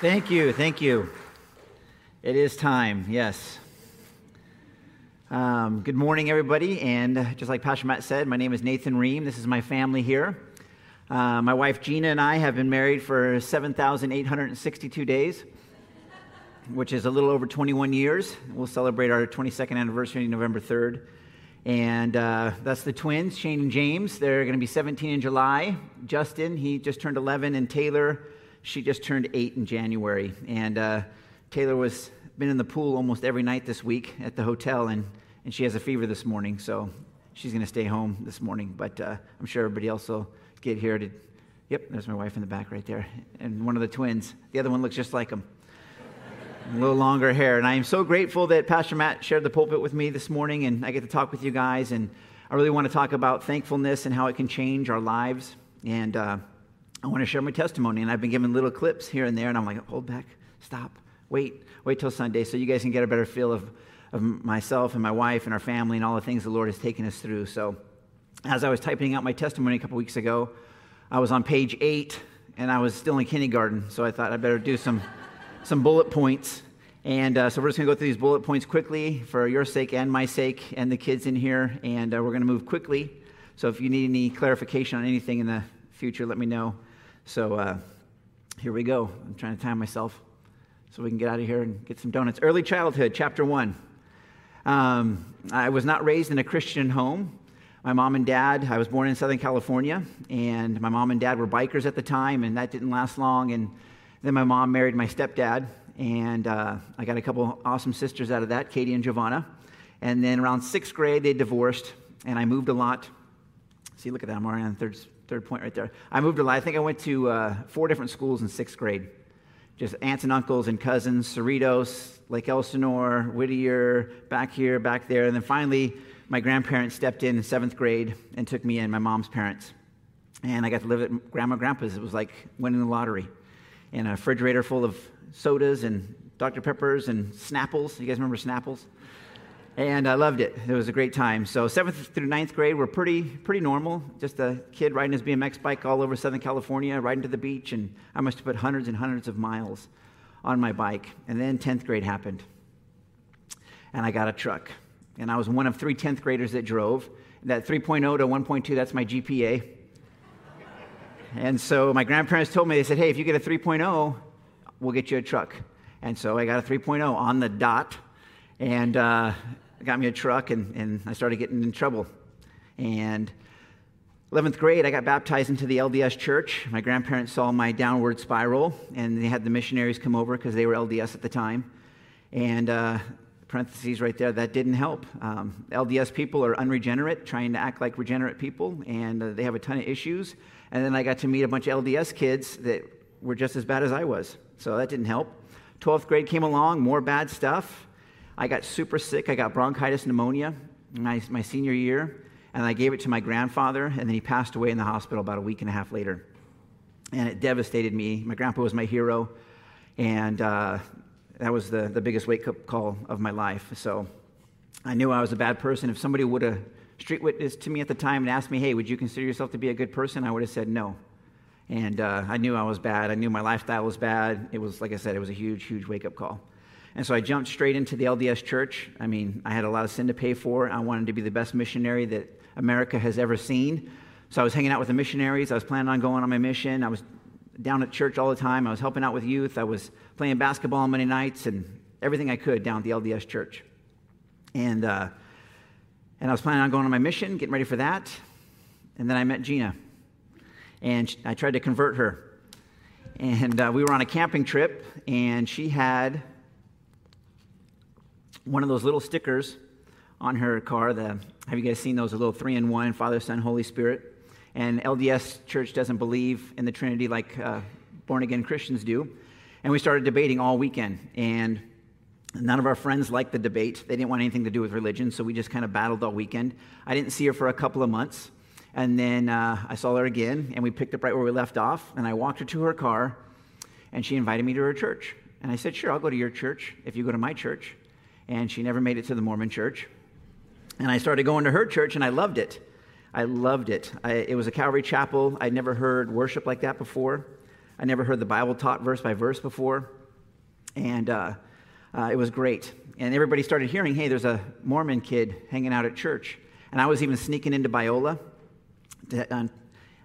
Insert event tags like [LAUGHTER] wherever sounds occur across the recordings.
Thank you, thank you. It is time, yes. Um, good morning, everybody. And just like Pastor Matt said, my name is Nathan Ream. This is my family here. Uh, my wife Jena and I have been married for 7,862 days, which is a little over 21 years. We'll celebrate our 22nd anniversary November 3rd. And uh, that's the twins, Shane and James. They're going to be 17 in July. Justin, he just turned 11, and Taylor, she just turned 8 in January. And uh, Taylor was been in the pool almost every night this week at the hotel, and, and she has a fever this morning, so she's going to stay home this morning. But uh, I'm sure everybody else will get here to. Yep, there's my wife in the back right there, and one of the twins. The other one looks just like him a little longer hair. And I am so grateful that Pastor Matt shared the pulpit with me this morning, and I get to talk with you guys. And I really want to talk about thankfulness and how it can change our lives. And uh, I want to share my testimony. And I've been given little clips here and there, and I'm like, hold back, stop, wait, wait till Sunday so you guys can get a better feel of, of myself and my wife and our family and all the things the Lord has taken us through. So as I was typing out my testimony a couple weeks ago, I was on page eight, and I was still in kindergarten, so I thought I better do some [LAUGHS] some bullet points. And uh, so we're just going to go through these bullet points quickly for your sake and my sake and the kids in here. And uh, we're going to move quickly. So if you need any clarification on anything in the future, let me know. So uh, here we go. I'm trying to time myself so we can get out of here and get some donuts. Early childhood, chapter one. Um, I was not raised in a Christian home. My mom and dad, I was born in Southern California, and my mom and dad were bikers at the time, and that didn't last long. And then my mom married my stepdad, and uh, I got a couple awesome sisters out of that, Katie and Giovanna. And then around sixth grade, they divorced, and I moved a lot. See, look at that, I'm already on the third, third point right there. I moved a lot. I think I went to uh, four different schools in sixth grade. Just aunts and uncles and cousins, Cerritos, Lake Elsinore, Whittier, back here, back there. And then finally, my grandparents stepped in in seventh grade and took me in, my mom's parents. And I got to live at Grandma Grandpa's. It was like winning the lottery and a refrigerator full of sodas and Dr. Peppers and Snapples. You guys remember Snapples? And I loved it. It was a great time. So seventh through ninth grade were pretty pretty normal. Just a kid riding his BMX bike all over Southern California, riding to the beach, and I must have put hundreds and hundreds of miles on my bike. And then 10th grade happened. And I got a truck. And I was one of three 10th graders that drove. That 3.0 to 1.2, that's my GPA. And so my grandparents told me, they said, hey, if you get a 3.0, we'll get you a truck. And so I got a 3.0 on the dot and uh, got me a truck, and, and I started getting in trouble. And 11th grade, I got baptized into the LDS church. My grandparents saw my downward spiral, and they had the missionaries come over because they were LDS at the time. And uh, parentheses right there, that didn't help. Um, LDS people are unregenerate, trying to act like regenerate people, and uh, they have a ton of issues. And then I got to meet a bunch of LDS kids that were just as bad as I was. So that didn't help. 12th grade came along, more bad stuff. I got super sick. I got bronchitis pneumonia my, my senior year, and I gave it to my grandfather, and then he passed away in the hospital about a week and a half later. And it devastated me. My grandpa was my hero, and uh, that was the, the biggest wake up call of my life. So I knew I was a bad person. If somebody would have street witness to me at the time and asked me, hey, would you consider yourself to be a good person? I would have said no. And uh, I knew I was bad. I knew my lifestyle was bad. It was, like I said, it was a huge, huge wake up call. And so I jumped straight into the LDS church. I mean, I had a lot of sin to pay for. I wanted to be the best missionary that America has ever seen. So I was hanging out with the missionaries. I was planning on going on my mission. I was down at church all the time. I was helping out with youth. I was playing basketball on Monday nights and everything I could down at the LDS church. And uh, and I was planning on going on my mission, getting ready for that. And then I met Jena. And I tried to convert her. And uh, we were on a camping trip, and she had one of those little stickers on her car. The, have you guys seen those? A little three in one Father, Son, Holy Spirit. And LDS Church doesn't believe in the Trinity like uh, born again Christians do. And we started debating all weekend. And None of our friends liked the debate. They didn't want anything to do with religion, so we just kind of battled all weekend. I didn't see her for a couple of months. And then uh, I saw her again, and we picked up right where we left off. And I walked her to her car, and she invited me to her church. And I said, Sure, I'll go to your church if you go to my church. And she never made it to the Mormon church. And I started going to her church, and I loved it. I loved it. I, it was a Calvary chapel. I'd never heard worship like that before. I never heard the Bible taught verse by verse before. And uh, uh, it was great. And everybody started hearing, hey, there's a Mormon kid hanging out at church. And I was even sneaking into Biola, um,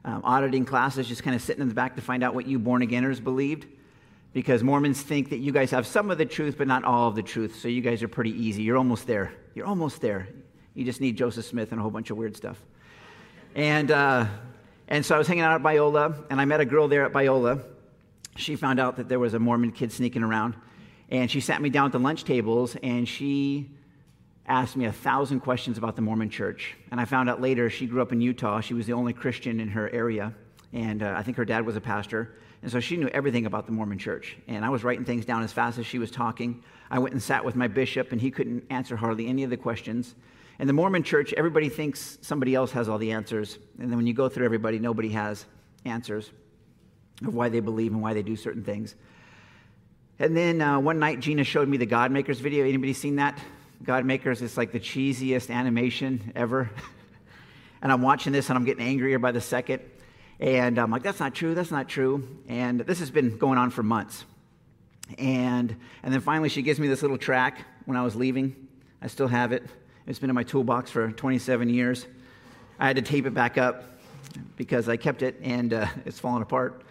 auditing classes, just kind of sitting in the back to find out what you born againers believed. Because Mormons think that you guys have some of the truth, but not all of the truth. So you guys are pretty easy. You're almost there. You're almost there. You just need Joseph Smith and a whole bunch of weird stuff. And, uh, and so I was hanging out at Biola, and I met a girl there at Biola. She found out that there was a Mormon kid sneaking around. And she sat me down at the lunch tables, and she asked me a thousand questions about the Mormon church. And I found out later she grew up in Utah. She was the only Christian in her area. And uh, I think her dad was a pastor. And so she knew everything about the Mormon church. And I was writing things down as fast as she was talking. I went and sat with my bishop, and he couldn't answer hardly any of the questions. In the Mormon church, everybody thinks somebody else has all the answers. And then when you go through everybody, nobody has answers of why they believe and why they do certain things. And then uh, one night, Jena showed me the God Makers video. Anybody seen that? God Makers is like the cheesiest animation ever. [LAUGHS] and I'm watching this and I'm getting angrier by the second. And I'm like, that's not true, that's not true. And this has been going on for months. And, and then finally, she gives me this little track when I was leaving. I still have it. It's been in my toolbox for 27 years. I had to tape it back up because I kept it and uh, it's fallen apart.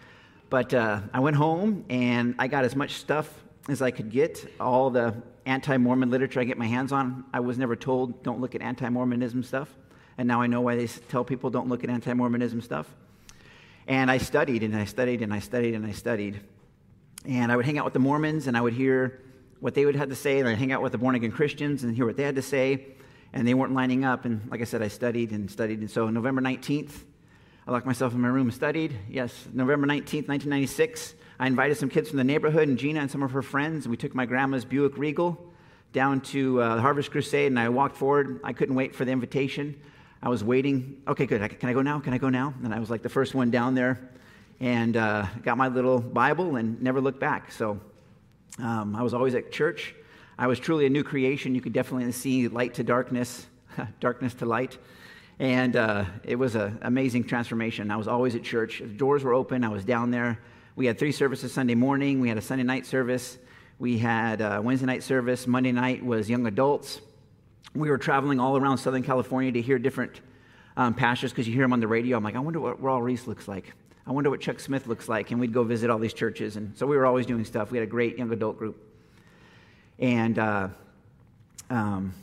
But uh, I went home and I got as much stuff as I could get, all the anti Mormon literature I get my hands on. I was never told don't look at anti Mormonism stuff. And now I know why they tell people don't look at anti Mormonism stuff. And I studied and I studied and I studied and I studied. And I would hang out with the Mormons and I would hear what they would have to say. And I'd hang out with the born again Christians and hear what they had to say. And they weren't lining up. And like I said, I studied and studied. And so November 19th, I locked myself in my room and studied. Yes, November 19th, 1996, I invited some kids from the neighborhood and Jena and some of her friends. And we took my grandma's Buick Regal down to uh, the Harvest Crusade. And I walked forward. I couldn't wait for the invitation. I was waiting. Okay, good. Can I go now? Can I go now? And I was like the first one down there and uh, got my little Bible and never looked back. So um, I was always at church. I was truly a new creation. You could definitely see light to darkness, [LAUGHS] darkness to light. And uh, it was an amazing transformation. I was always at church. The doors were open. I was down there. We had three services Sunday morning. We had a Sunday night service. We had a Wednesday night service. Monday night was young adults we were traveling all around Southern California to hear different um, pastors because you hear them on the radio. I'm like, I wonder what Raul Ries looks like. I wonder what Chuck Smith looks like. And we'd go visit all these churches. And so we were always doing stuff. We had a great young adult group. And uh, um,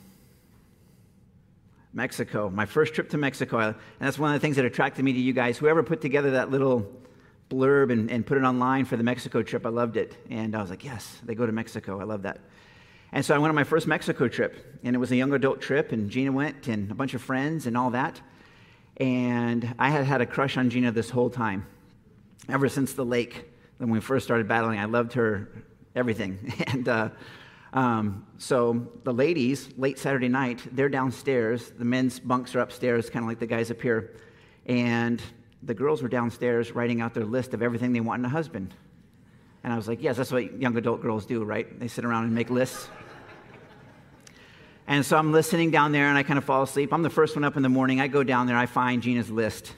Mexico, my first trip to Mexico. And that's one of the things that attracted me to you guys. Whoever put together that little blurb and, and put it online for the Mexico trip, I loved it. And I was like, yes, they go to Mexico. I love that. And so I went on my first Mexico trip, and it was a young adult trip, and Jena went, and a bunch of friends, and all that. And I had had a crush on Jena this whole time, ever since the lake. When we first started battling, I loved her, everything. [LAUGHS] And uh, um, so the ladies, late Saturday night, they're downstairs. The men's bunks are upstairs, kind of like the guys up here. And the girls were downstairs writing out their list of everything they want in a husband. And I was like, yes, that's what young adult girls do, right? They sit around and make lists. And so I'm listening down there and I kind of fall asleep. I'm the first one up in the morning. I go down there, I find Jena's list,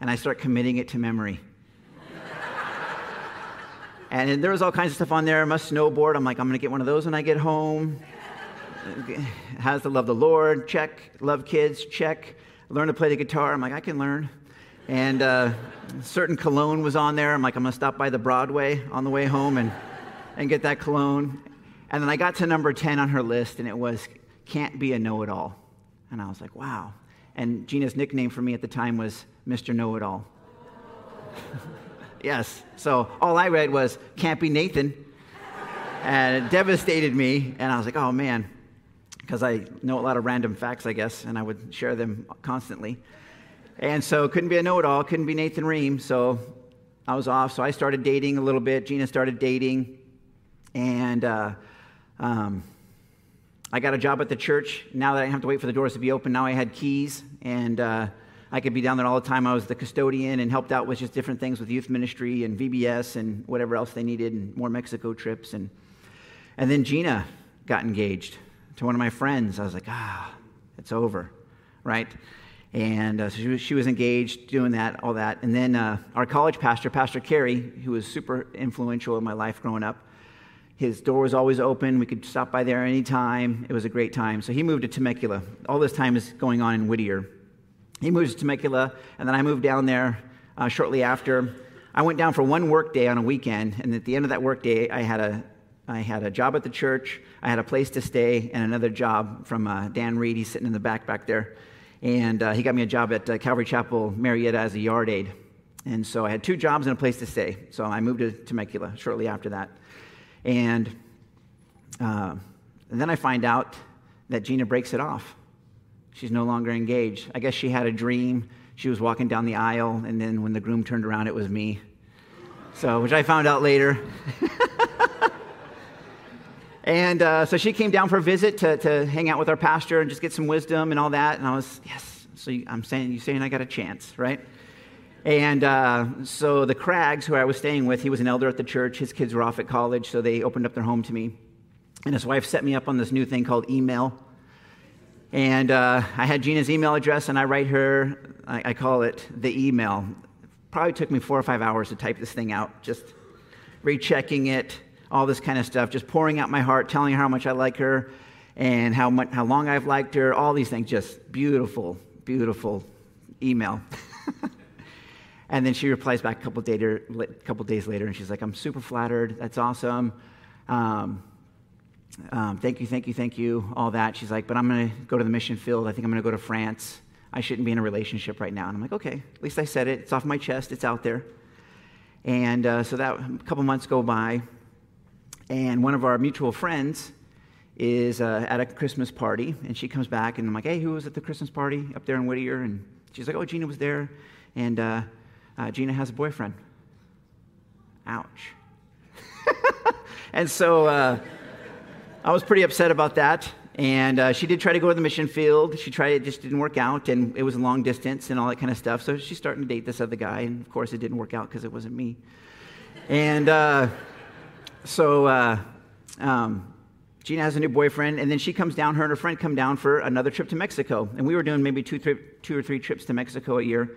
and I start committing it to memory. [LAUGHS] and there was all kinds of stuff on there. I must snowboard. I'm like, I'm going to get one of those when I get home. [LAUGHS] Has to love the Lord. Check. Love kids. Check. Learn to play the guitar. I'm like, I can learn. And uh, certain cologne was on there. I'm like, I'm going to stop by the Broadway on the way home and, and get that cologne. And then I got to number 10 on her list, and it was Can't Be a Know It All. And I was like, wow. And Jena's nickname for me at the time was Mr. Know It All. [LAUGHS] yes. So all I read was Can't Be Nathan. And it devastated me. And I was like, oh man, because I know a lot of random facts, I guess, and I would share them constantly. And so couldn't be a know-it-all, couldn't be Nathan Ream. So I was off. So I started dating a little bit. Jena started dating, and uh, um, I got a job at the church. Now that I didn't have to wait for the doors to be open, now I had keys, and uh, I could be down there all the time. I was the custodian and helped out with just different things with youth ministry and VBS and whatever else they needed, and more Mexico trips. And and then Jena got engaged to one of my friends. I was like, ah, it's over, right? And uh, so she was, she was, engaged doing that, all that. And then uh, our college pastor, Pastor Carey, who was super influential in my life growing up, his door was always open. We could stop by there anytime. It was a great time. So he moved to Temecula. All this time is going on in Whittier. He moved to Temecula, and then I moved down there uh, shortly after. I went down for one work day on a weekend, and at the end of that work day, I had a I had a job at the church, I had a place to stay, and another job from uh, Dan Reed. He's sitting in the back back there. And uh, he got me a job at uh, Calvary Chapel, Murrieta, as a yard aide. And so I had two jobs and a place to stay. So I moved to Temecula shortly after that. And, uh, and then I find out that Jena breaks it off. She's no longer engaged. I guess she had a dream. She was walking down the aisle, and then when the groom turned around, it was me. So, which I found out later. [LAUGHS] And uh, so she came down for a visit to, to hang out with our pastor and just get some wisdom and all that. And I was, yes. So you, I'm saying, you're saying I got a chance, right? And uh, so the Craggs, who I was staying with, he was an elder at the church. His kids were off at college, so they opened up their home to me. And his wife set me up on this new thing called email. And uh, I had Jena's email address, and I write her, I, I call it the email. Probably took me four or five hours to type this thing out, just rechecking it, all this kind of stuff, just pouring out my heart, telling her how much I like her and how, much, how long I've liked her, all these things. Just beautiful, beautiful email. [LAUGHS] and then she replies back a couple, couple days later, and she's like, I'm super flattered. That's awesome. Um, um, thank you, thank you, thank you, all that. She's like, but I'm going to go to the mission field. I think I'm going to go to France. I shouldn't be in a relationship right now. And I'm like, okay, at least I said it. It's off my chest. It's out there. And uh, so that a couple months go by. And one of our mutual friends is uh, at a Christmas party, and she comes back, and I'm like, hey, who was at the Christmas party up there in Whittier? And she's like, oh, Jena was there, and uh, uh, Jena has a boyfriend. Ouch. [LAUGHS] and so uh, I was pretty upset about that. And uh, she did try to go to the mission field. She tried, it just didn't work out, and it was a long distance and all that kind of stuff. So she's starting to date this other guy, and of course, it didn't work out because it wasn't me. And uh, so uh, um, Jena has a new boyfriend, and then she comes down. Her and her friend come down for another trip to Mexico, and we were doing maybe two, three, two or three trips to Mexico a year.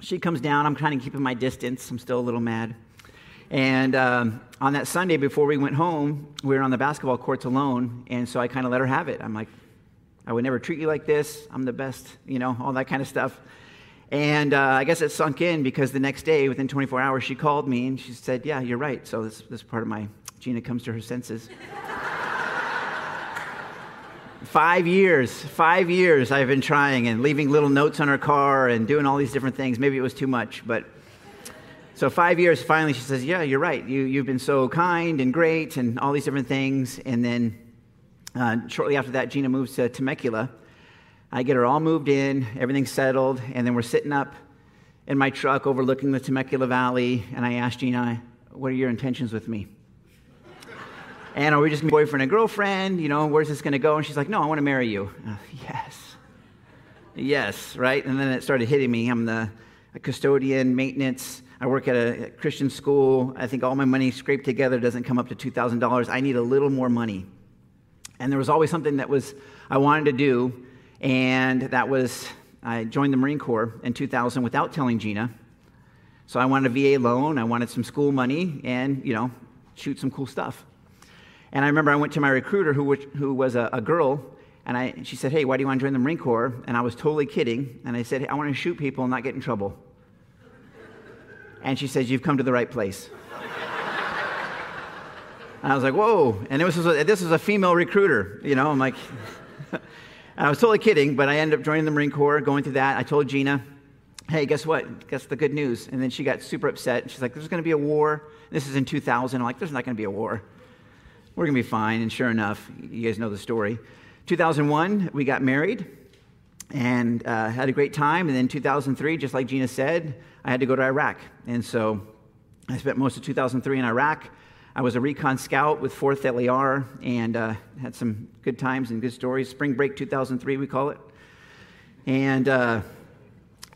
She comes down. I'm kind of keeping my distance. I'm still a little mad. And um, on that Sunday before we went home, we were on the basketball courts alone, and so I kind of let her have it. I'm like, I would never treat you like this. I'm the best, you know, all that kind of stuff. And uh, I guess it sunk in because the next day, within 24 hours, she called me and she said, Yeah, you're right. So this, this part of my Jena comes to her senses. Five years, five years I've been trying and leaving little notes on her car and doing all these different things. Maybe it was too much, but so five years, finally, she says, Yeah, you're right. You, you've been so kind and great and all these different things. And then uh, shortly after that, Jena moves to Temecula I get her all moved in, everything's settled, and then we're sitting up in my truck overlooking the Temecula Valley, and I asked Jena, What are your intentions with me? And are we just boyfriend and girlfriend? You know, where's this going to go? And she's like, No, I want to marry you. Uh, [LAUGHS] yes. Yes, right? And then it started hitting me. I'm the custodian, maintenance. I work at a Christian school. I think all my money scraped together doesn't come up to $2,000. I need a little more money. And there was always something that was I wanted to do and that was, I joined the Marine Corps in 2000 without telling Jena. So I wanted a VA loan, I wanted some school money, and, you know, shoot some cool stuff. And I remember I went to my recruiter, who, who was a, a girl, and I, she said, Hey, why do you want to join the Marine Corps? And I was totally kidding. And I said, hey, I want to shoot people and not get in trouble. And she says, You've come to the right place. and I was like, Whoa. And was a, this was a female recruiter. You know, I'm like, [LAUGHS] I was totally kidding, but I ended up joining the Marine Corps, going through that. I told Jena, hey, guess what? Guess the good news. And then she got super upset. She's like, there's going to be a war. This is in 2000. I'm like, there's not going to be a war. We're going to be fine. And sure enough, you guys know the story. 2001, we got married and uh, had a great time. And then 2003, just like Jena said, I had to go to Iraq. And so I spent most of 2003 in Iraq. I was a recon scout with 4th LAR and uh, had some good times and good stories. Spring Break 2003, we call it. And uh,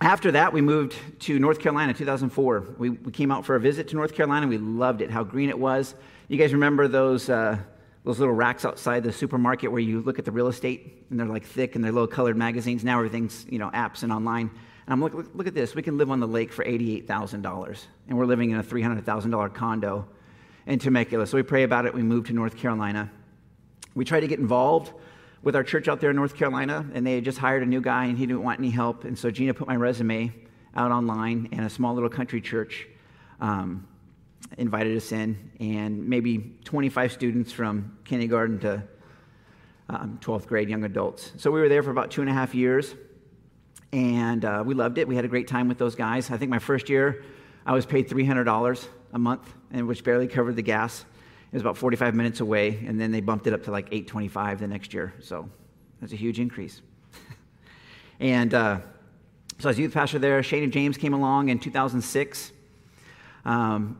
after that, we moved to North Carolina 2004. We, we came out for a visit to North Carolina. We loved it, how green it was. You guys remember those uh, those little racks outside the supermarket where you look at the real estate and they're like thick and they're little colored magazines. Now everything's, you know, apps and online. And I'm like, look, look at this. We can live on the lake for $88,000. And we're living in a $300,000 condo in Temecula. So we pray about it. We move to North Carolina. We try to get involved with our church out there in North Carolina, and they had just hired a new guy and he didn't want any help. And so Jena put my resume out online, in a small little country church um, invited us in, and maybe 25 students from kindergarten to um, 12th grade, young adults. So we were there for about two and a half years, and uh, we loved it. We had a great time with those guys. I think my first year, I was paid $300 a month, and which barely covered the gas. It was about 45 minutes away, and then they bumped it up to like 825 the next year. So that's a huge increase. [LAUGHS] and uh, so I was youth pastor there. Shane and James came along in 2006. Um,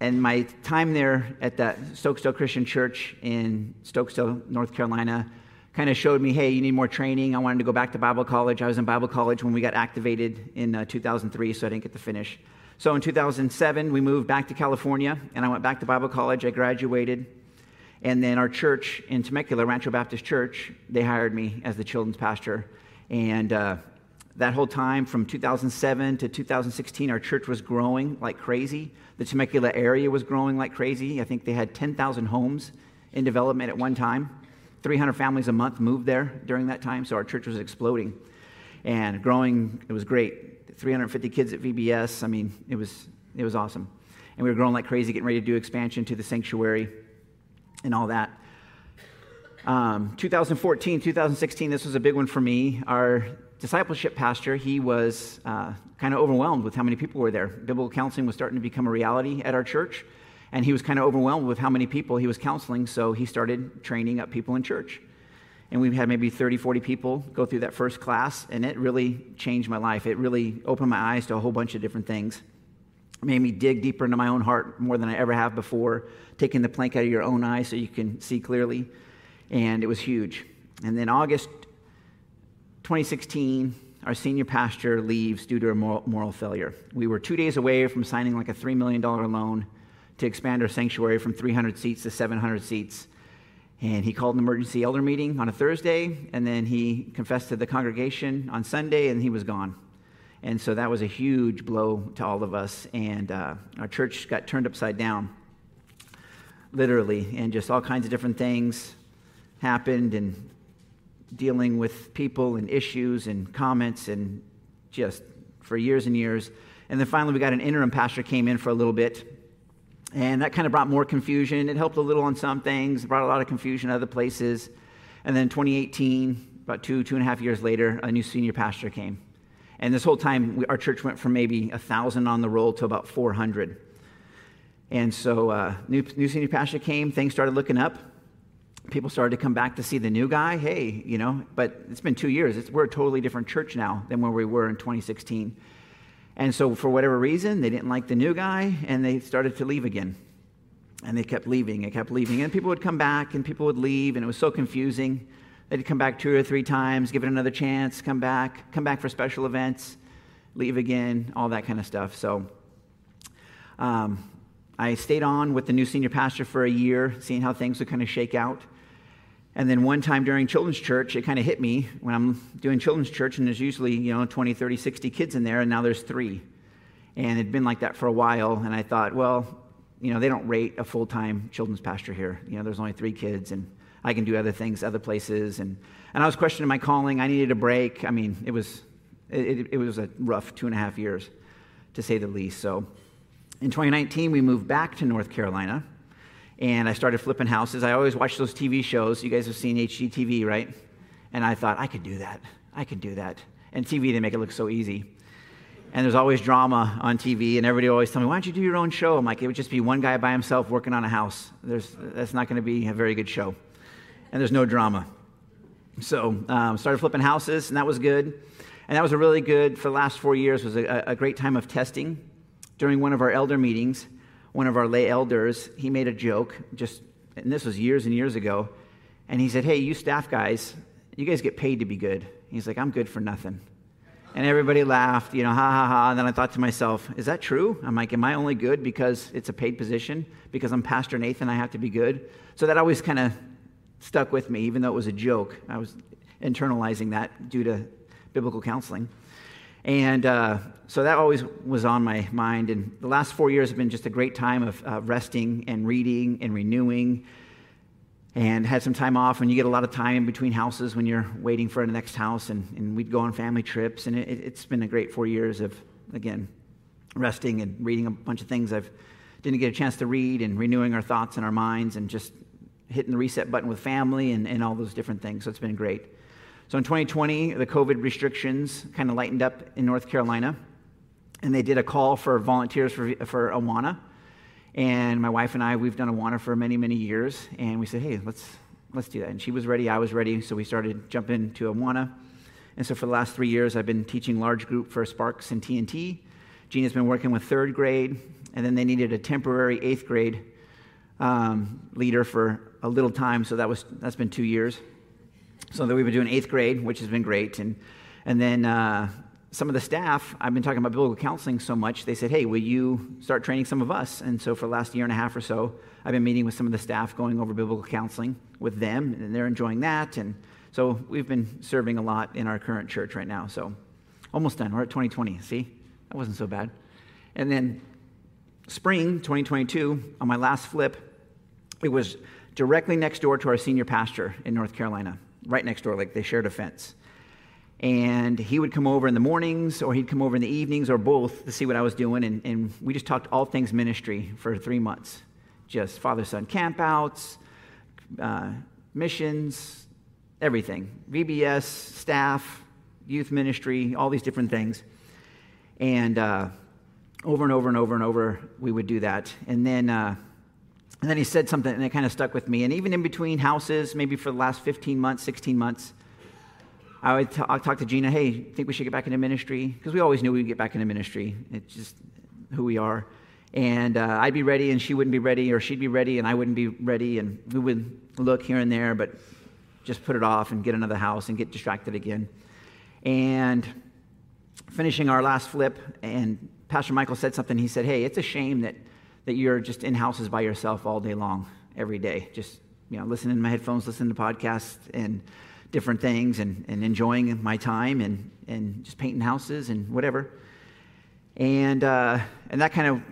and my time there at that Stokesdale Christian Church in Stokesdale, North Carolina, kind of showed me, hey, you need more training. I wanted to go back to Bible college. I was in Bible college when we got activated in uh, 2003, so I didn't get to finish. So in 2007, we moved back to California, and I went back to Bible college. I graduated. And then our church in Temecula, Rancho Baptist Church, they hired me as the children's pastor. And uh, that whole time, from 2007 to 2016, our church was growing like crazy. The Temecula area was growing like crazy. I think they had 10,000 homes in development at one time. 300 families a month moved there during that time, so our church was exploding and growing. It was great. 350 kids at VBS. I mean, it was, it was awesome. And we were growing like crazy, getting ready to do expansion to the sanctuary and all that. Um, 2014, 2016, this was a big one for me. Our discipleship pastor, he was uh, kind of overwhelmed with how many people were there. Biblical counseling was starting to become a reality at our church, and he was kind of overwhelmed with how many people he was counseling, so he started training up people in church. And we had maybe 30, 40 people go through that first class, and it really changed my life. It really opened my eyes to a whole bunch of different things. It made me dig deeper into my own heart more than I ever have before, taking the plank out of your own eye so you can see clearly. And it was huge. And then August 2016, our senior pastor leaves due to a moral, failure. We were two days away from signing like a $3 million loan to expand our sanctuary from 300 seats to 700 seats. And he called an emergency elder meeting on a Thursday, and then he confessed to the congregation on Sunday, and he was gone. And so that was a huge blow to all of us, and uh, our church got turned upside down, literally, and just all kinds of different things happened, and dealing with people and issues and comments and just for years and years. And then finally, we got an interim pastor came in for a little bit. And that kind of brought more confusion. It helped a little on some things, brought a lot of confusion other places. And then 2018, about two, two and a half years later, a new senior pastor came. And this whole time, we, our church went from maybe 1,000 on the roll to about 400. And so, uh, new, new senior pastor came, things started looking up people started to come back to see the new guy. Hey, you know, but it's been two years. It's, we're a totally different church now than where we were in 2016. And so, for whatever reason, they didn't like the new guy and they started to leave again. And they kept leaving and kept leaving. And people would come back and people would leave, and it was so confusing. They'd come back two or three times, give it another chance, come back, come back for special events, leave again, all that kind of stuff. So, um, I stayed on with the new senior pastor for a year, seeing how things would kind of shake out. And then one time during children's church, it kind of hit me when I'm doing children's church, and there's usually, you know, 20, 30, 60 kids in there, and now there's three. And it'd been like that for a while, and I thought, well, you know, they don't rate a full time children's pastor here. You know, there's only three kids, and I can do other things, other places. And, and I was questioning my calling. I needed a break. I mean, it was, it, it was a rough two and a half years, to say the least. So in 2019, we moved back to North Carolina and I started flipping houses. I always watch those TV shows. You guys have seen HGTV, right? And I thought, I could do that. I could do that. And TV, they make it look so easy. And there's always drama on TV, and everybody always tell me, why don't you do your own show? I'm like, it would just be one guy by himself working on a house. There's, that's not going to be a very good show. And there's no drama. So um, started flipping houses, and that was good. And that was a really good, for the last four years, was a, a great time of testing. During one of our elder meetings, one of our lay elders, he made a joke, just, and this was years and years ago, and he said, Hey, you staff guys, you guys get paid to be good. He's like, I'm good for nothing. And everybody laughed, you know, ha ha ha. And then I thought to myself, is that true? I'm like, am I only good because it's a paid position? Because I'm Pastor Nathan, I have to be good? So that always kind of stuck with me, even though it was a joke. I was internalizing that due to biblical counseling. And uh, so that always was on my mind. And the last four years have been just a great time of uh, resting and reading and renewing and had some time off. And you get a lot of time in between houses when you're waiting for the next house. And, and we'd go on family trips. And it, has been a great four years of again resting and reading a bunch of things I've didn't get a chance to read and renewing our thoughts and our minds and just hitting the reset button with family and, and all those different things. So it's been great so in 2020 the covid restrictions kind of lightened up in north carolina and they did a call for volunteers for, for awana and my wife and I, we've done Awana for many, many years. And we said, hey, let's, let's do that. And she was ready, I was ready. So we started jumping into Awana. And so for the last three years, I've been teaching large group for Sparks and TNT. Jena's been working with third grade. And then they needed a temporary eighth grade um, leader for a little time. So that was, that's been two years. So that we've been doing eighth grade, which has been great. And, and then uh, some of the staff, I've been talking about biblical counseling so much, they said, hey, will you start training some of us? And so for the last year and a half or so, I've been meeting with some of the staff, going over biblical counseling with them, and they're enjoying that. And so we've been serving a lot in our current church right now. So almost done. We're at 2020. See? That wasn't so bad. And then spring 2022, on my last flip, it was directly next door to our senior pastor in North Carolina, right next door, like they shared a fence and he would come over in the mornings or he'd come over in the evenings or both to see what I was doing. And, and we just talked all things ministry for three months just father son campouts, uh, missions, everything VBS, staff, youth ministry, all these different things. And uh, over and over and over and over, we would do that. And then, uh, and then he said something, and it kind of stuck with me. And even in between houses, maybe for the last 15 months, 16 months, I would t- I'd talk to Jena, hey, think we should get back into ministry? Because we always knew we'd get back into ministry. It's just who we are. And uh, I'd be ready, and she wouldn't be ready, or she'd be ready, and I wouldn't be ready. And we would look here and there, but just put it off and get another house and get distracted again. And finishing our last flip, and Pastor Michael said something. He said, hey, it's a shame that, that you're just in houses by yourself all day long, every day. Just, you know, listening to my headphones, listening to podcasts, and different things and, and enjoying my time and, and just painting houses and whatever. And, uh, and that kind of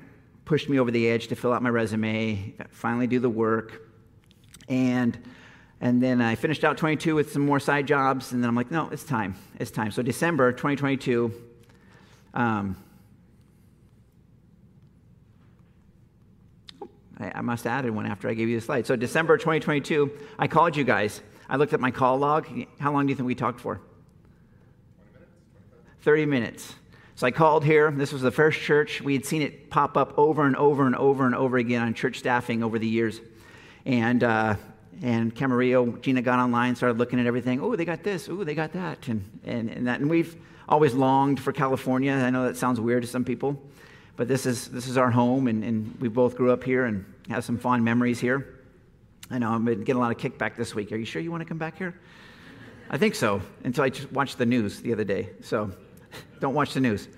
pushed me over the edge to fill out my resume, finally do the work. And, and then I finished out 22 with some more side jobs. And then I'm like, no, it's time. It's time. So December 2022, um, I, I must have added one after I gave you the slide. So December 2022, I called you guys I looked at my call log. How long do you think we talked for? 30 minutes. So I called here. This was the first church. We had seen it pop up over and over and over and over again on church staffing over the years. And, uh, and Camarillo, Jena got online, started looking at everything. Oh, they got this. Oh, they got that. And, and, and that. And we've always longed for California. I know that sounds weird to some people, but this is, this is our home, and, and we both grew up here and have some fond memories here. I know I'm getting a lot of kickback this week. Are you sure you want to come back here? I think so, until I just watched the news the other day. So [LAUGHS] don't watch the news.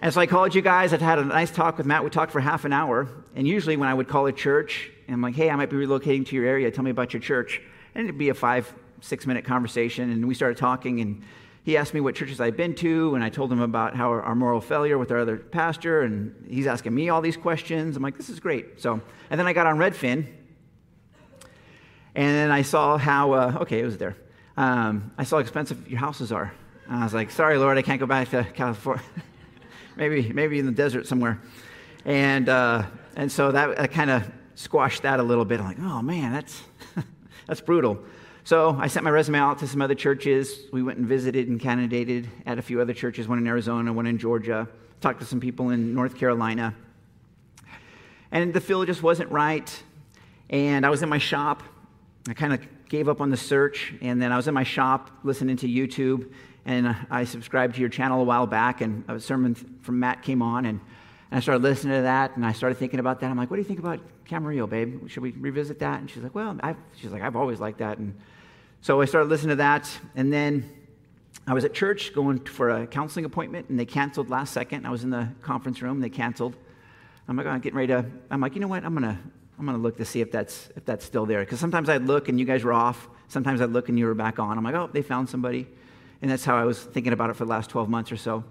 And so I called you guys. I've had a nice talk with Matt. We talked for half an hour. And usually when I would call a church, and I'm like, hey, I might be relocating to your area. Tell me about your church. And it'd be a five, six minute conversation. And we started talking, and he asked me what churches I'd been to, and I told him about how our, moral failure with our other pastor, and he's asking me all these questions. I'm like, this is great. So, and then I got on Redfin, and then I saw how, uh, okay, it was there. Um, I saw how expensive your houses are. And I was like, sorry, Lord, I can't go back to California. [LAUGHS] maybe, maybe in the desert somewhere. And, uh, and so that, that kind of squashed that a little bit. I'm like, oh man, that's, [LAUGHS] that's brutal. So I sent my resume out to some other churches. We went and visited and candidated at a few other churches, one in Arizona, one in Georgia, talked to some people in North Carolina. And the feel just wasn't right. And I was in my shop I kind of gave up on the search, and then I was in my shop listening to YouTube, and I subscribed to your channel a while back, and a sermon from Matt came on, and, I started listening to that, and I started thinking about that. I'm like, what do you think about Camarillo, babe? Should we revisit that? And she's like, well, I've, she's like, I've always liked that. And so I started listening to that, and then I was at church going for a counseling appointment, and they canceled last second. I was in the conference room, they canceled. I'm like, I'm getting ready to. I'm like, you know what? I'm gonna I'm gonna look to see if that's if that's still there. Because sometimes I'd look and you guys were off. Sometimes I'd look and you were back on. I'm like, oh, they found somebody, and that's how I was thinking about it for the last 12 months or so.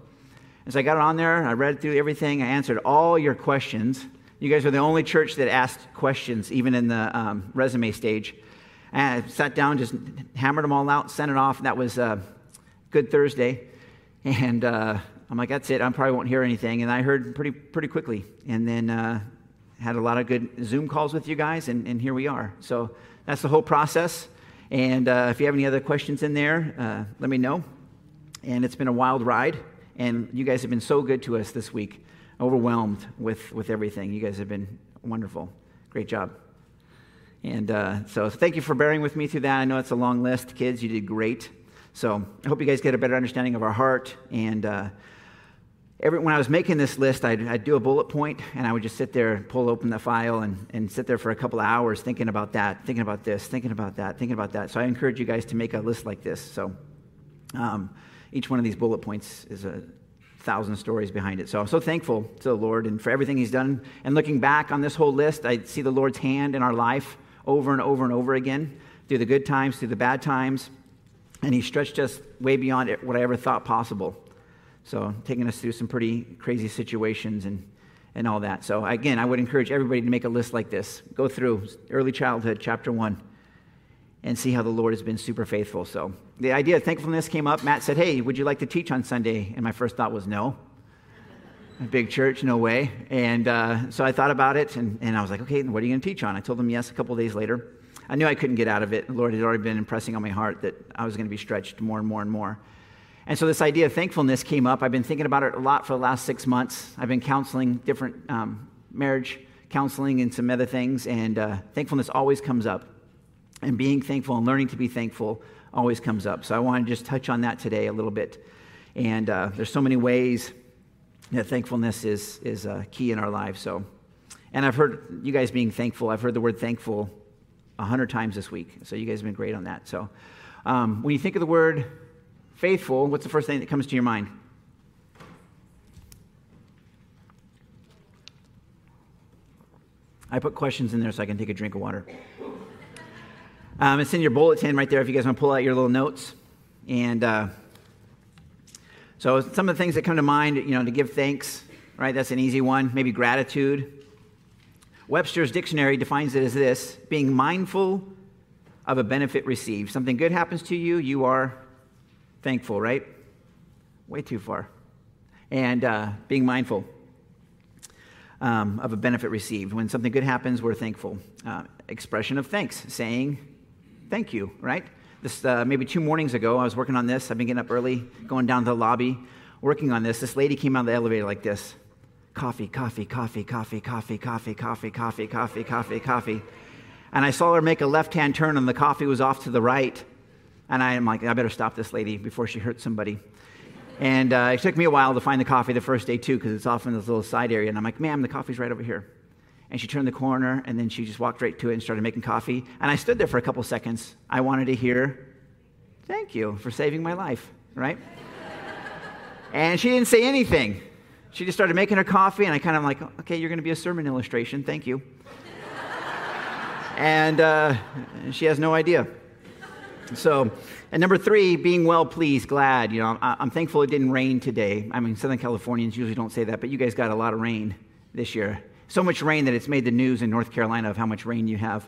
And so I got it on there. I read through everything. I answered all your questions. You guys are the only church that asked questions, even in the um, resume stage. And I sat down, just hammered them all out, sent it off. And That was uh, Good Thursday. And uh, I'm like, that's it. I probably won't hear anything. And I heard pretty, pretty quickly. And then uh, had a lot of good Zoom calls with you guys, and, and here we are. So that's the whole process. And uh, if you have any other questions in there, uh, let me know. And it's been a wild ride. And you guys have been so good to us this week, overwhelmed with, with everything. You guys have been wonderful. Great job. And uh, so thank you for bearing with me through that. I know it's a long list. Kids, you did great. So I hope you guys get a better understanding of our heart. And uh, every, when I was making this list, I'd, I'd, do a bullet point and I would just sit there, pull open the file, and, and sit there for a couple of hours thinking about that, thinking about this, thinking about that, thinking about that. So I encourage you guys to make a list like this. So um, each one of these bullet points is a thousand stories behind it. So I'm so thankful to the Lord and for everything He's done. And looking back on this whole list, I see the Lord's hand in our life over and over and over again through the good times, through the bad times. And He stretched us way beyond what I ever thought possible. So, taking us through some pretty crazy situations and, and all that. So, again, I would encourage everybody to make a list like this. Go through early childhood, chapter one, and see how the Lord has been super faithful. So, the idea of thankfulness came up. Matt said, Hey, would you like to teach on Sunday? And my first thought was no. Big church, no way. And uh, so I thought about it, and, and I was like, Okay, what are you going to teach on? I told them yes a couple days later. I knew I couldn't get out of it. The Lord had already been impressing on my heart that I was going to be stretched more and more and more. And so this idea of thankfulness came up. I've been thinking about it a lot for the last six months. I've been counseling different um, marriage counseling and some other things, and uh, thankfulness always comes up. And being thankful and learning to be thankful always comes up. So I want to just touch on that today a little bit. And uh, there's so many ways that thankfulness is, is uh, key in our lives. So, and I've heard you guys being thankful. I've heard the word thankful a hundred times this week. So you guys have been great on that. So um, when you think of the word faithful, what's the first thing that comes to your mind? I put questions in there so I can take a drink of water. Um, it's in your bulletin right there if you guys want to pull out your little notes. And uh, so some of the things that come to mind, you know, to give thanks, right? That's an easy one. Maybe gratitude. Webster's dictionary defines it as this being mindful of a benefit received. Something good happens to you, you are thankful, right? Way too far. And uh, being mindful um, of a benefit received. When something good happens, we're thankful. Uh, expression of thanks, saying thank you, right? This uh, maybe two mornings ago, I was working on this. I've been getting up early, going down to the lobby, working on this. This lady came out of the elevator like this coffee, coffee, coffee, coffee, coffee, coffee, coffee, coffee, coffee, coffee, coffee. And I saw her make a left hand turn, and the coffee was off to the right. And I'm like, I better stop this lady before she hurts somebody. And uh, it took me a while to find the coffee the first day, too, because it's off in this little side area. And I'm like, ma'am, the coffee's right over here. And she turned the corner, and then she just walked right to it and started making coffee. And I stood there for a couple seconds. I wanted to hear, thank you for saving my life, right? [LAUGHS] and she didn't say anything. She just started making her coffee, and I kind of like, okay, you're going to be a sermon illustration. Thank you. [LAUGHS] and uh, she has no idea. So, and number three, being well pleased, glad. You know, I'm thankful it didn't rain today. I mean, Southern Californians usually don't say that, but you guys got a lot of rain this year. So much rain that it's made the news in North Carolina of how much rain you have,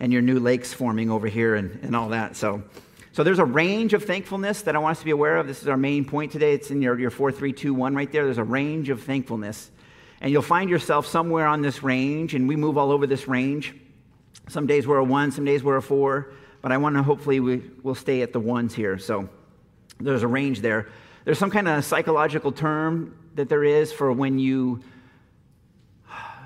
and your new lakes forming over here and, and all that. So, so there's a range of thankfulness that I want us to be aware of. This is our main point today. It's in your, your 4321 right there. There's a range of thankfulness. And you'll find yourself somewhere on this range, and we move all over this range. Some days we're a one, some days we're a four, but I want to hopefully we, will stay at the ones here. So there's a range there. There's some kind of psychological term that there is for when you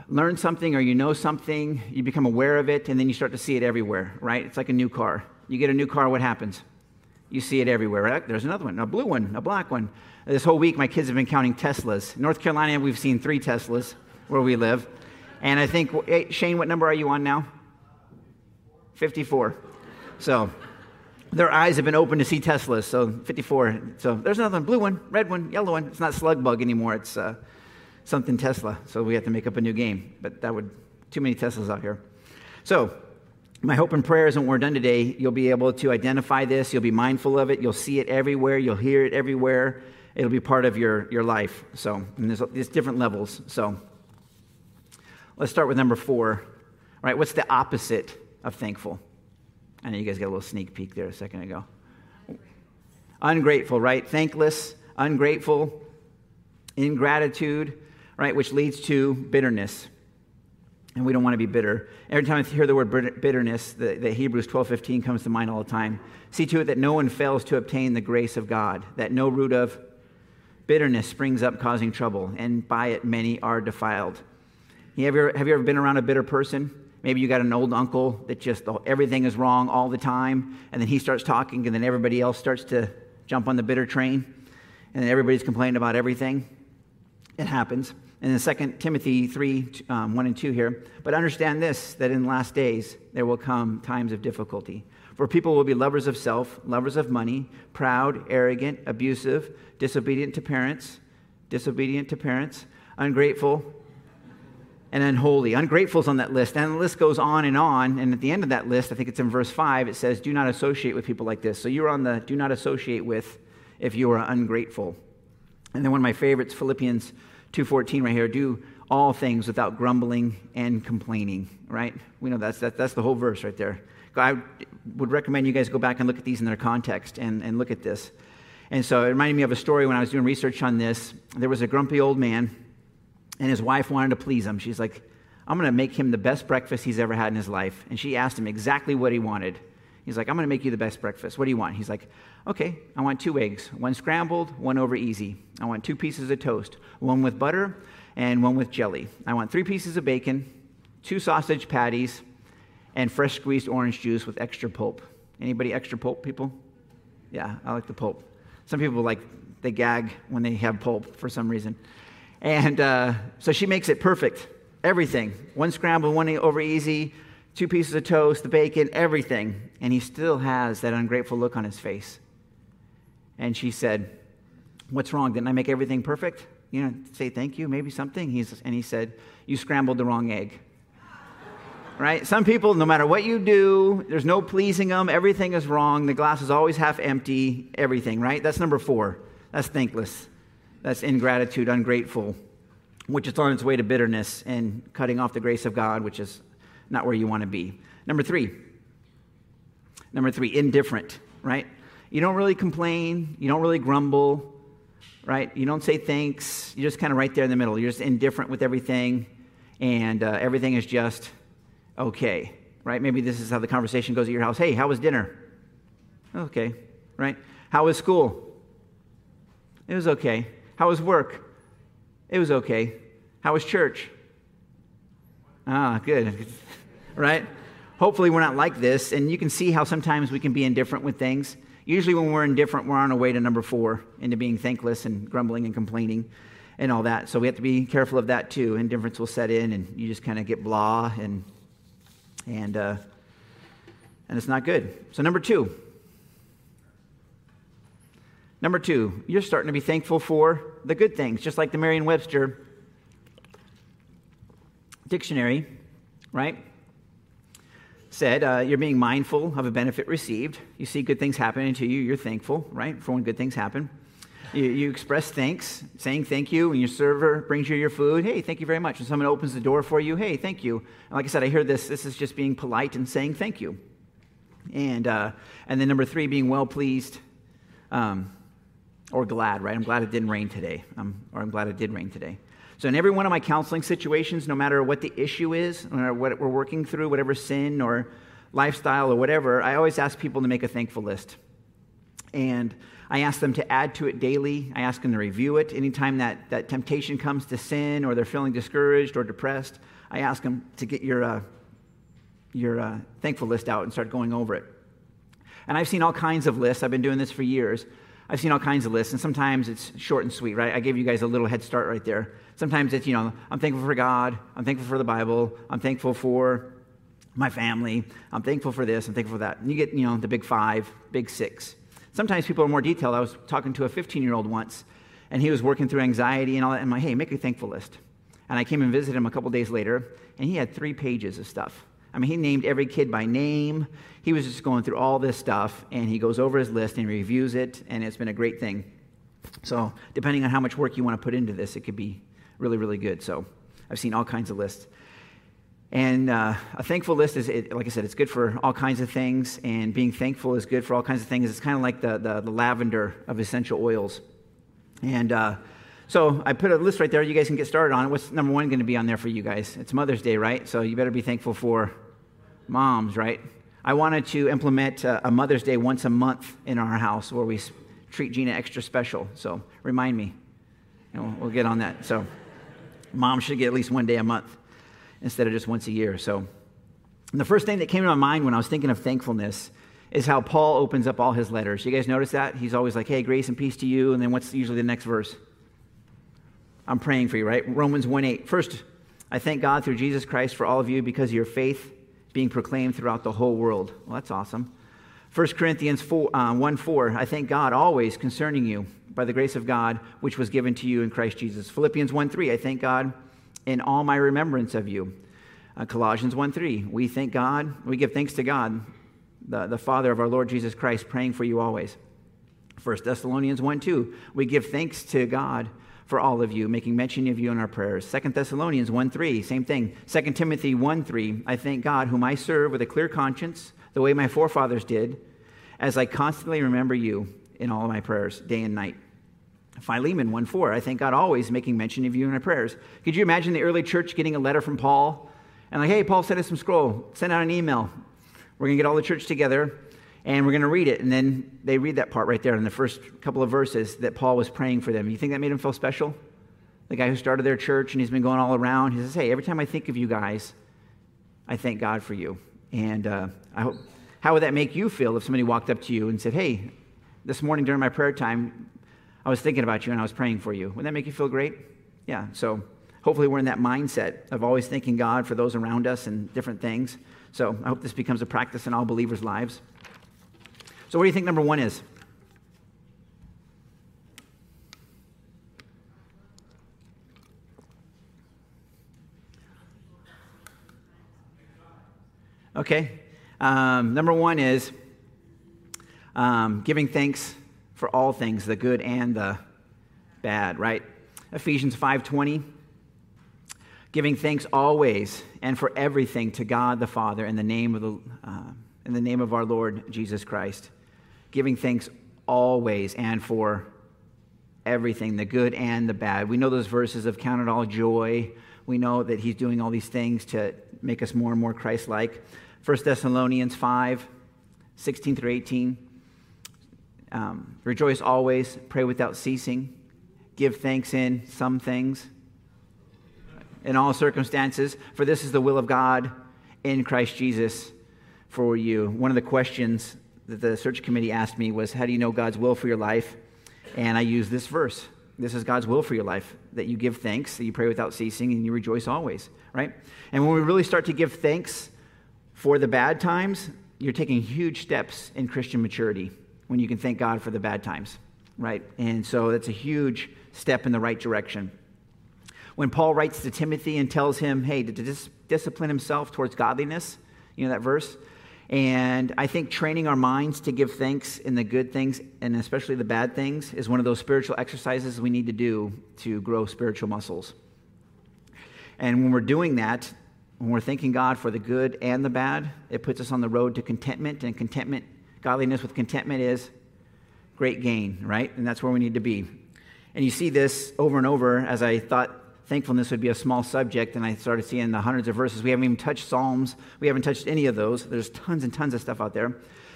learn something or you know something, you become aware of it, and then you start to see it everywhere, right? It's like a new car. You get a new car, what happens? You see it everywhere. Right? There's another one, a blue one, a black one. This whole week, my kids have been counting Teslas. North Carolina, we've seen three Teslas where we live. And I think, Shane, what number are you on now? 54. So, their eyes have been open to see Teslas. So 54. So there's another one, blue one, red one, yellow one. It's not slug bug anymore. It's uh, something Tesla. So we have to make up a new game. But that would, too many Teslas out here. So my hope and prayer is when we're done today, you'll be able to identify this. You'll be mindful of it. You'll see it everywhere. You'll hear it everywhere. It'll be part of your, your life. So, and there's, there's different levels. So let's start with number four. All right, what's the opposite of thankful? I know you guys got a little sneak peek there a second ago. Ungrateful, right? Thankless, ungrateful, ingratitude, right? Which leads to bitterness. And we don't want to be bitter. Every time I hear the word bitterness, the, the Hebrews 12:15 comes to mind all the time. See to it that no one fails to obtain the grace of God, that no root of bitterness springs up causing trouble, and by it many are defiled. You ever, have you ever been around a bitter person? Maybe you got an old uncle that just everything is wrong all the time, and then he starts talking, and then everybody else starts to jump on the bitter train, and then everybody's complaining about everything. It happens. And in 2 Timothy 3 um, 1 and 2 here, but understand this that in the last days there will come times of difficulty. For people will be lovers of self, lovers of money, proud, arrogant, abusive, disobedient to parents, disobedient to parents, ungrateful, and unholy. Ungrateful is on that list. And the list goes on and on. And at the end of that list, I think it's in verse 5, it says, Do not associate with people like this. So you're on the do not associate with if you are ungrateful. And then one of my favorites, Philippians 2.14 right here, do all things without grumbling and complaining, right? We know that's, that, that's the whole verse right there. I would recommend you guys go back and look at these in their context and, and look at this. And so it reminded me of a story when I was doing research on this. There was a grumpy old man and his wife wanted to please him. She's like, I'm going to make him the best breakfast he's ever had in his life. And she asked him exactly what he wanted. He's like, I'm going to make you the best breakfast. What do you want? He's like, okay, I want two eggs, one scrambled, one over easy. I want two pieces of toast, one with butter and one with jelly. I want three pieces of bacon, two sausage patties, and fresh squeezed orange juice with extra pulp. Anybody extra pulp people? Yeah, I like the pulp. Some people like, they gag when they have pulp for some reason. And uh, so she makes it perfect. Everything. One scrambled, one over easy, two pieces of toast, the bacon, everything. And he still has that ungrateful look on his face. And she said, What's wrong? Didn't I make everything perfect? You know, say thank you, maybe something. He's, and he said, You scrambled the wrong egg. right? Some people, no matter what you do, there's no pleasing them. Everything is wrong. The glass is always half empty. Everything, right? That's number four. That's thankless. That's ingratitude, ungrateful, which is on its way to bitterness and cutting off the grace of God, which is not where you want to be. Number three. Number three, indifferent, right? You don't really complain. You don't really grumble, right? You don't say thanks. You're just kind of right there in the middle. You're just indifferent with everything, and uh, everything is just okay, right? Maybe this is how the conversation goes at your house. Hey, how was dinner? Okay, right? How was school? It was okay. How was work? It was okay. How was church? Ah, good. [LAUGHS] right? Hopefully, we're not like this. And you can see how sometimes we can be indifferent with things. Usually, when we're indifferent, we're on our way to number four, into being thankless and grumbling and complaining and all that. So we have to be careful of that too. Indifference will set in, and you just kind of get blah, and and uh, and it's not good. So number two, Number two, you're starting to be thankful for the good things, just like the Merriam Webster dictionary, right? Said uh, you're being mindful of a benefit received. You see good things happening to you, you're thankful, right, for when good things happen. You, you express thanks, saying thank you when your server brings you your food. Hey, thank you very much. When someone opens the door for you, hey, thank you. And like I said, I hear this. This is just being polite and saying thank you. And, uh, and then number three, being well pleased. Um, or glad, right? I'm glad it didn't rain today, um, or I'm glad it did rain today. So, in every one of my counseling situations, no matter what the issue is, no matter what we're working through, whatever sin or lifestyle or whatever, I always ask people to make a thankful list. And I ask them to add to it daily. I ask them to review it. Anytime that, that temptation comes to sin or they're feeling discouraged or depressed, I ask them to get your, uh, your uh, thankful list out and start going over it. And I've seen all kinds of lists. I've been doing this for years. I've seen all kinds of lists, and sometimes it's short and sweet, right? I gave you guys a little head start right there. Sometimes it's, you know, I'm thankful for God, I'm thankful for the Bible, I'm thankful for my family. I'm thankful for this. I'm thankful for that. And you get, you know, the big five, big six. Sometimes people are more detailed. I was talking to a 15 year old once, and he was working through anxiety and all that. And I'm like, hey, make a thankful list. And I came and visited him a couple days later, and he had three pages of stuff. I mean, he named every kid by name. He was just going through all this stuff, and he goes over his list and reviews it, and it's been a great thing. So, depending on how much work you want to put into this, it could be really, really good. So, I've seen all kinds of lists. And uh, a thankful list is, it, like I said, it's good for all kinds of things, and being thankful is good for all kinds of things. It's kind of like the, the, the, lavender of essential oils. And uh, so I put a list right there. You guys can get started on it. What's number one going to be on there for you guys? It's Mother's Day, right? So you better be thankful for moms, right? I wanted to implement a Mother's Day once a month in our house where we treat Jena extra special. So remind me. we'll, we'll get on that. So mom should get at least one day a month instead of just once a year. So the first thing that came to my mind when I was thinking of thankfulness is how Paul opens up all his letters. You guys notice that? He's always like, hey, grace and peace to you. And then what's usually the next verse? I'm praying for you, right? Romans 1 8. First, I thank God through Jesus Christ for all of you because of your faith being proclaimed throughout the whole world. Well, that's awesome. 1 Corinthians 4, uh, 1 4, I thank God always concerning you by the grace of God which was given to you in Christ Jesus. Philippians 1 3, I thank God in all my remembrance of you. Uh, Colossians 1 3, we thank God, we give thanks to God, the, the Father of our Lord Jesus Christ, praying for you always. 1 Thessalonians 1 2, we give thanks to God for all of you, making mention of you in our prayers. 2 Thessalonians 1 3, same thing. 2 Timothy 1 3, I thank God, whom I serve with a clear conscience, the way my forefathers did, as I constantly remember you in all of my prayers, day and night. Philemon 1 4, I thank God always making mention of you in my prayers. Could you imagine the early church getting a letter from Paul? And like, hey, Paul, send us some scroll, send out an email. We're going to get all the church together and we're going to read it. And then they read that part right there in the first couple of verses that Paul was praying for them. You think that made him feel special? The guy who started their church and he's been going all around. He says, Hey, every time I think of you guys, I thank God for you. And uh, I hope, how would that make you feel if somebody walked up to you and said, Hey, this morning during my prayer time, I was thinking about you and I was praying for you? Wouldn't that make you feel great? Yeah. So hopefully we're in that mindset of always thanking God for those around us and different things. So I hope this becomes a practice in all believers' lives. So, what do you think number one is? Okay. Um, number one is um, giving thanks for all things, the good and the bad, right? Ephesians 5:20 giving thanks always and for everything to God the Father in the name of the uh, in the name of our Lord Jesus Christ giving thanks always and for everything, the good and the bad. We know those verses of count it all joy. We know that he's doing all these things to make us more and more Christ like. 1 Thessalonians 5 16 through 18. Um, Rejoice always, pray without ceasing, give thanks in some things, in all circumstances, for this is the will of God in Christ Jesus for you. One of the questions that the search committee asked me was, How do you know God's will for your life? And I used this verse. This is God's will for your life that you give thanks, that you pray without ceasing, and you rejoice always, right? And when we really start to give thanks for the bad times, you're taking huge steps in Christian maturity when you can thank God for the bad times, right? And so that's a huge step in the right direction. When Paul writes to Timothy and tells him, hey, to dis- discipline himself towards godliness, you know that verse? And I think training our minds to give thanks in the good things and especially the bad things is one of those spiritual exercises we need to do to grow spiritual muscles. And when we're doing that, when we're thanking God for the good and the bad, it puts us on the road to contentment. And contentment, godliness with contentment is great gain, right? And that's where we need to be. And you see this over and over as I thought thankfulness would be a small subject, and I started seeing the hundreds of verses. We haven't even touched Psalms, we haven't touched any of those. There's tons and tons of stuff out there.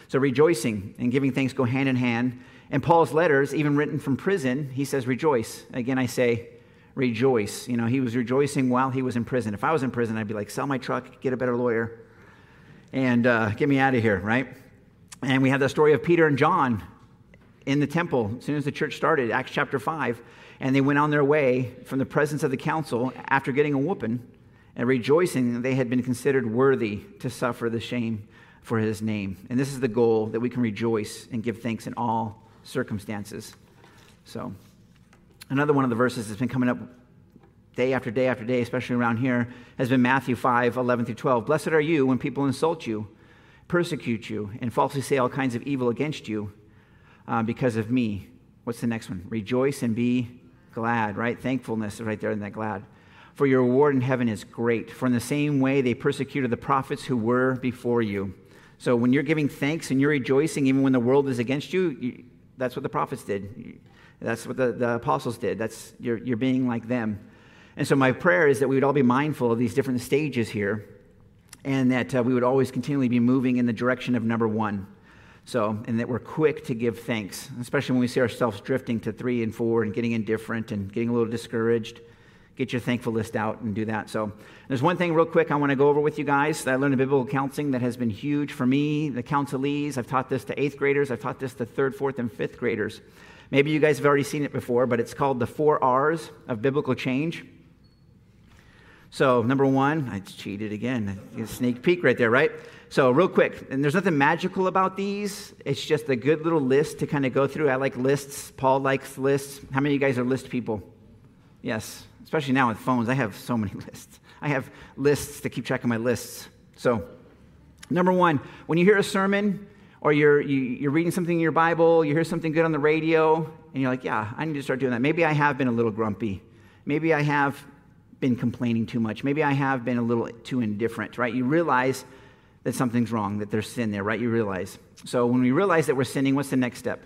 So, rejoicing and giving thanks go hand in hand. And Paul's letters, even written from prison, he says, rejoice. Again, I say, rejoice. You know, he was rejoicing while he was in prison. If I was in prison, I'd be like, sell my truck, get a better lawyer, and uh, get me out of here, right? And we have the story of Peter and John in the temple as soon as the church started, Acts chapter 5 and they went on their way from the presence of the council after getting a whooping. and rejoicing that they had been considered worthy to suffer the shame for his name. And this is the goal that we can rejoice and give thanks in all circumstances. So, another one of the verses that's been coming up day after day after day, especially around here, has been Matthew 5 11 through 12. Blessed are you when people insult you, persecute you, and falsely say all kinds of evil against you uh, because of me. What's the next one? Rejoice and be glad, right? Thankfulness is right there in that glad for your reward in heaven is great. For in the same way they persecuted the prophets who were before you. So when you're giving thanks and you're rejoicing, even when the world is against you, you that's what the prophets did. That's what the, the apostles did. That's you're, you're being like them. And so my prayer is that we would all be mindful of these different stages here, and that uh, we would always continually be moving in the direction of number one. So, and that we're quick to give thanks, especially when we see ourselves drifting to three and four and getting indifferent and getting a little discouraged get your thankful list out and do that. So, there's one thing real quick I want to go over with you guys that I learned in biblical counseling that has been huge for me, the counselees. I've taught this to eighth graders, I've taught this to third, fourth, and fifth graders. Maybe you guys have already seen it before, but it's called the four R's of biblical change. So, number one, I cheated again. Sneak peek right there, right? So, real quick, and there's nothing magical about these. It's just a good little list to kind of go through. I like lists. Paul likes lists. How many of you guys are list people? Yes, especially now with phones, I have so many [LAUGHS] lists. I have lists to keep track of my lists. So, number one, when you hear a sermon or you're, you, are you are reading something in your Bible, you hear something good on the radio, and you're like, yeah, I need to start doing that. Maybe I have been a little grumpy. Maybe I have been complaining too much. Maybe I have been a little too indifferent, right? You realize that something's wrong, that there's sin there, right? You realize. So when we realize that we're sinning, what's the next step?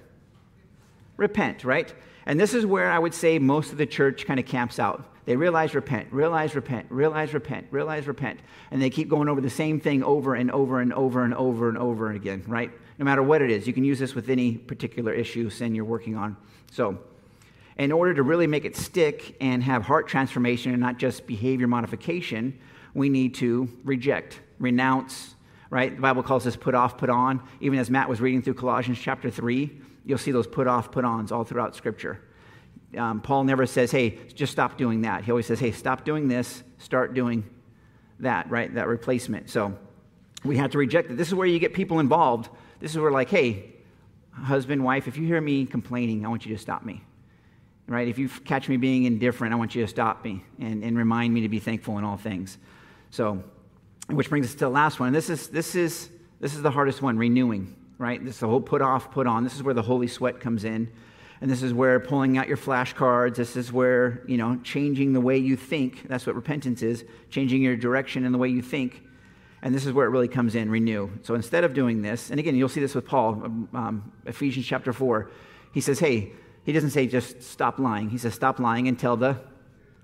Repent, right? And this is where I would say most of the church kind of camps out. They realize, repent, realize, repent, realize, repent, realize, repent. And they keep going over the same thing over and over and over and over and over again, right? No matter what it is. You can use this with any particular issue, sin you're working on. So, in order to really make it stick and have heart transformation and not just behavior modification, we need to reject, renounce, right? The Bible calls this put off, put on. Even as Matt was reading through Colossians chapter 3, you'll see those put off, put ons all throughout Scripture um, Paul never says, hey, just stop doing that. He always says, hey, stop doing this, start doing that, right? That replacement. So we have to reject it. This is where you get people involved. This is where, like, hey, husband, wife, if you hear me complaining, I want you to stop me. Right? If you catch me being indifferent, I want you to stop me and, and remind me to be thankful in all things. So, which brings us to the last one. This is, this is, this is the hardest one renewing, right? This is the whole put off, put on. This is where the holy sweat comes in. And this is where pulling out your flashcards, this is where, you know, changing the way you think. That's what repentance is, changing your direction and the way you think. And this is where it really comes in renew. So instead of doing this, and again, you'll see this with Paul, um, um Ephesians chapter 4, he says, hey, he doesn't say just stop lying. He says, stop lying and tell the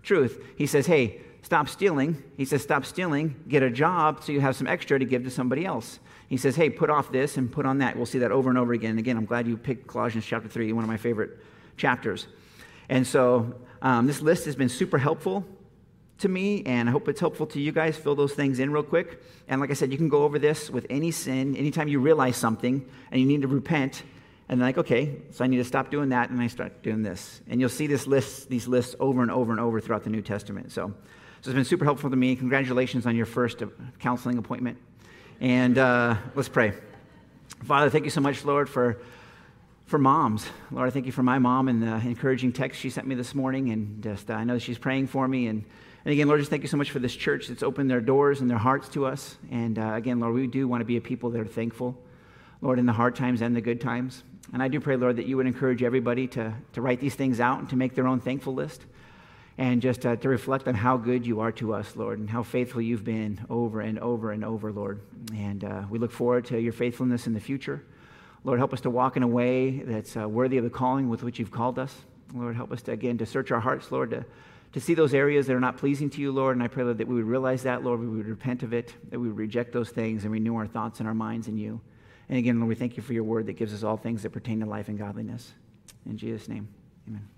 truth. He says, hey, stop stealing. He says, stop stealing, get a job so you have some extra to give to somebody else. He says, hey, put off this and put on that. We'll see that over and over again. And again, I'm glad you picked Colossians chapter 3, one of my favorite chapters. And so um, this list has been super helpful to me, and I hope it's helpful to you guys. Fill those things in real quick. And like I said, you can go over this with any sin, anytime you realize something and you need to repent. And like, okay, so I need to stop doing that, and I start doing this. And you'll see this list, these lists over and over and over throughout the New Testament. So, so it's been super helpful to me. Congratulations on your first counseling appointment. And uh, let's pray. Father, thank you so much, Lord, for, for moms. Lord, I thank you for my mom and the encouraging text she sent me this morning. And just, uh, I know she's praying for me. And, and again, Lord, just thank you so much for this church that's opened their doors and their hearts to us. And uh, again, Lord, we do want to be a people that are thankful, Lord, in the hard times and the good times. And I do pray, Lord, that you would encourage everybody to, to write these things out and to make their own thankful list and just uh, to reflect on how good you are to us, Lord, and how faithful you've been over and over and over, Lord. And uh, we look forward to your faithfulness in the future. Lord, help us to walk in a way that's uh, worthy of the calling with which you've called us. Lord, help us to, again, to search our hearts, Lord, to, to see those areas that are not pleasing to you, Lord. And I pray, Lord, that we would realize that, Lord, we would repent of it, that we would reject those things and renew our thoughts and our minds in you. And again, Lord, we thank you for your word that gives us all things that pertain to life and godliness. In Jesus' name, amen.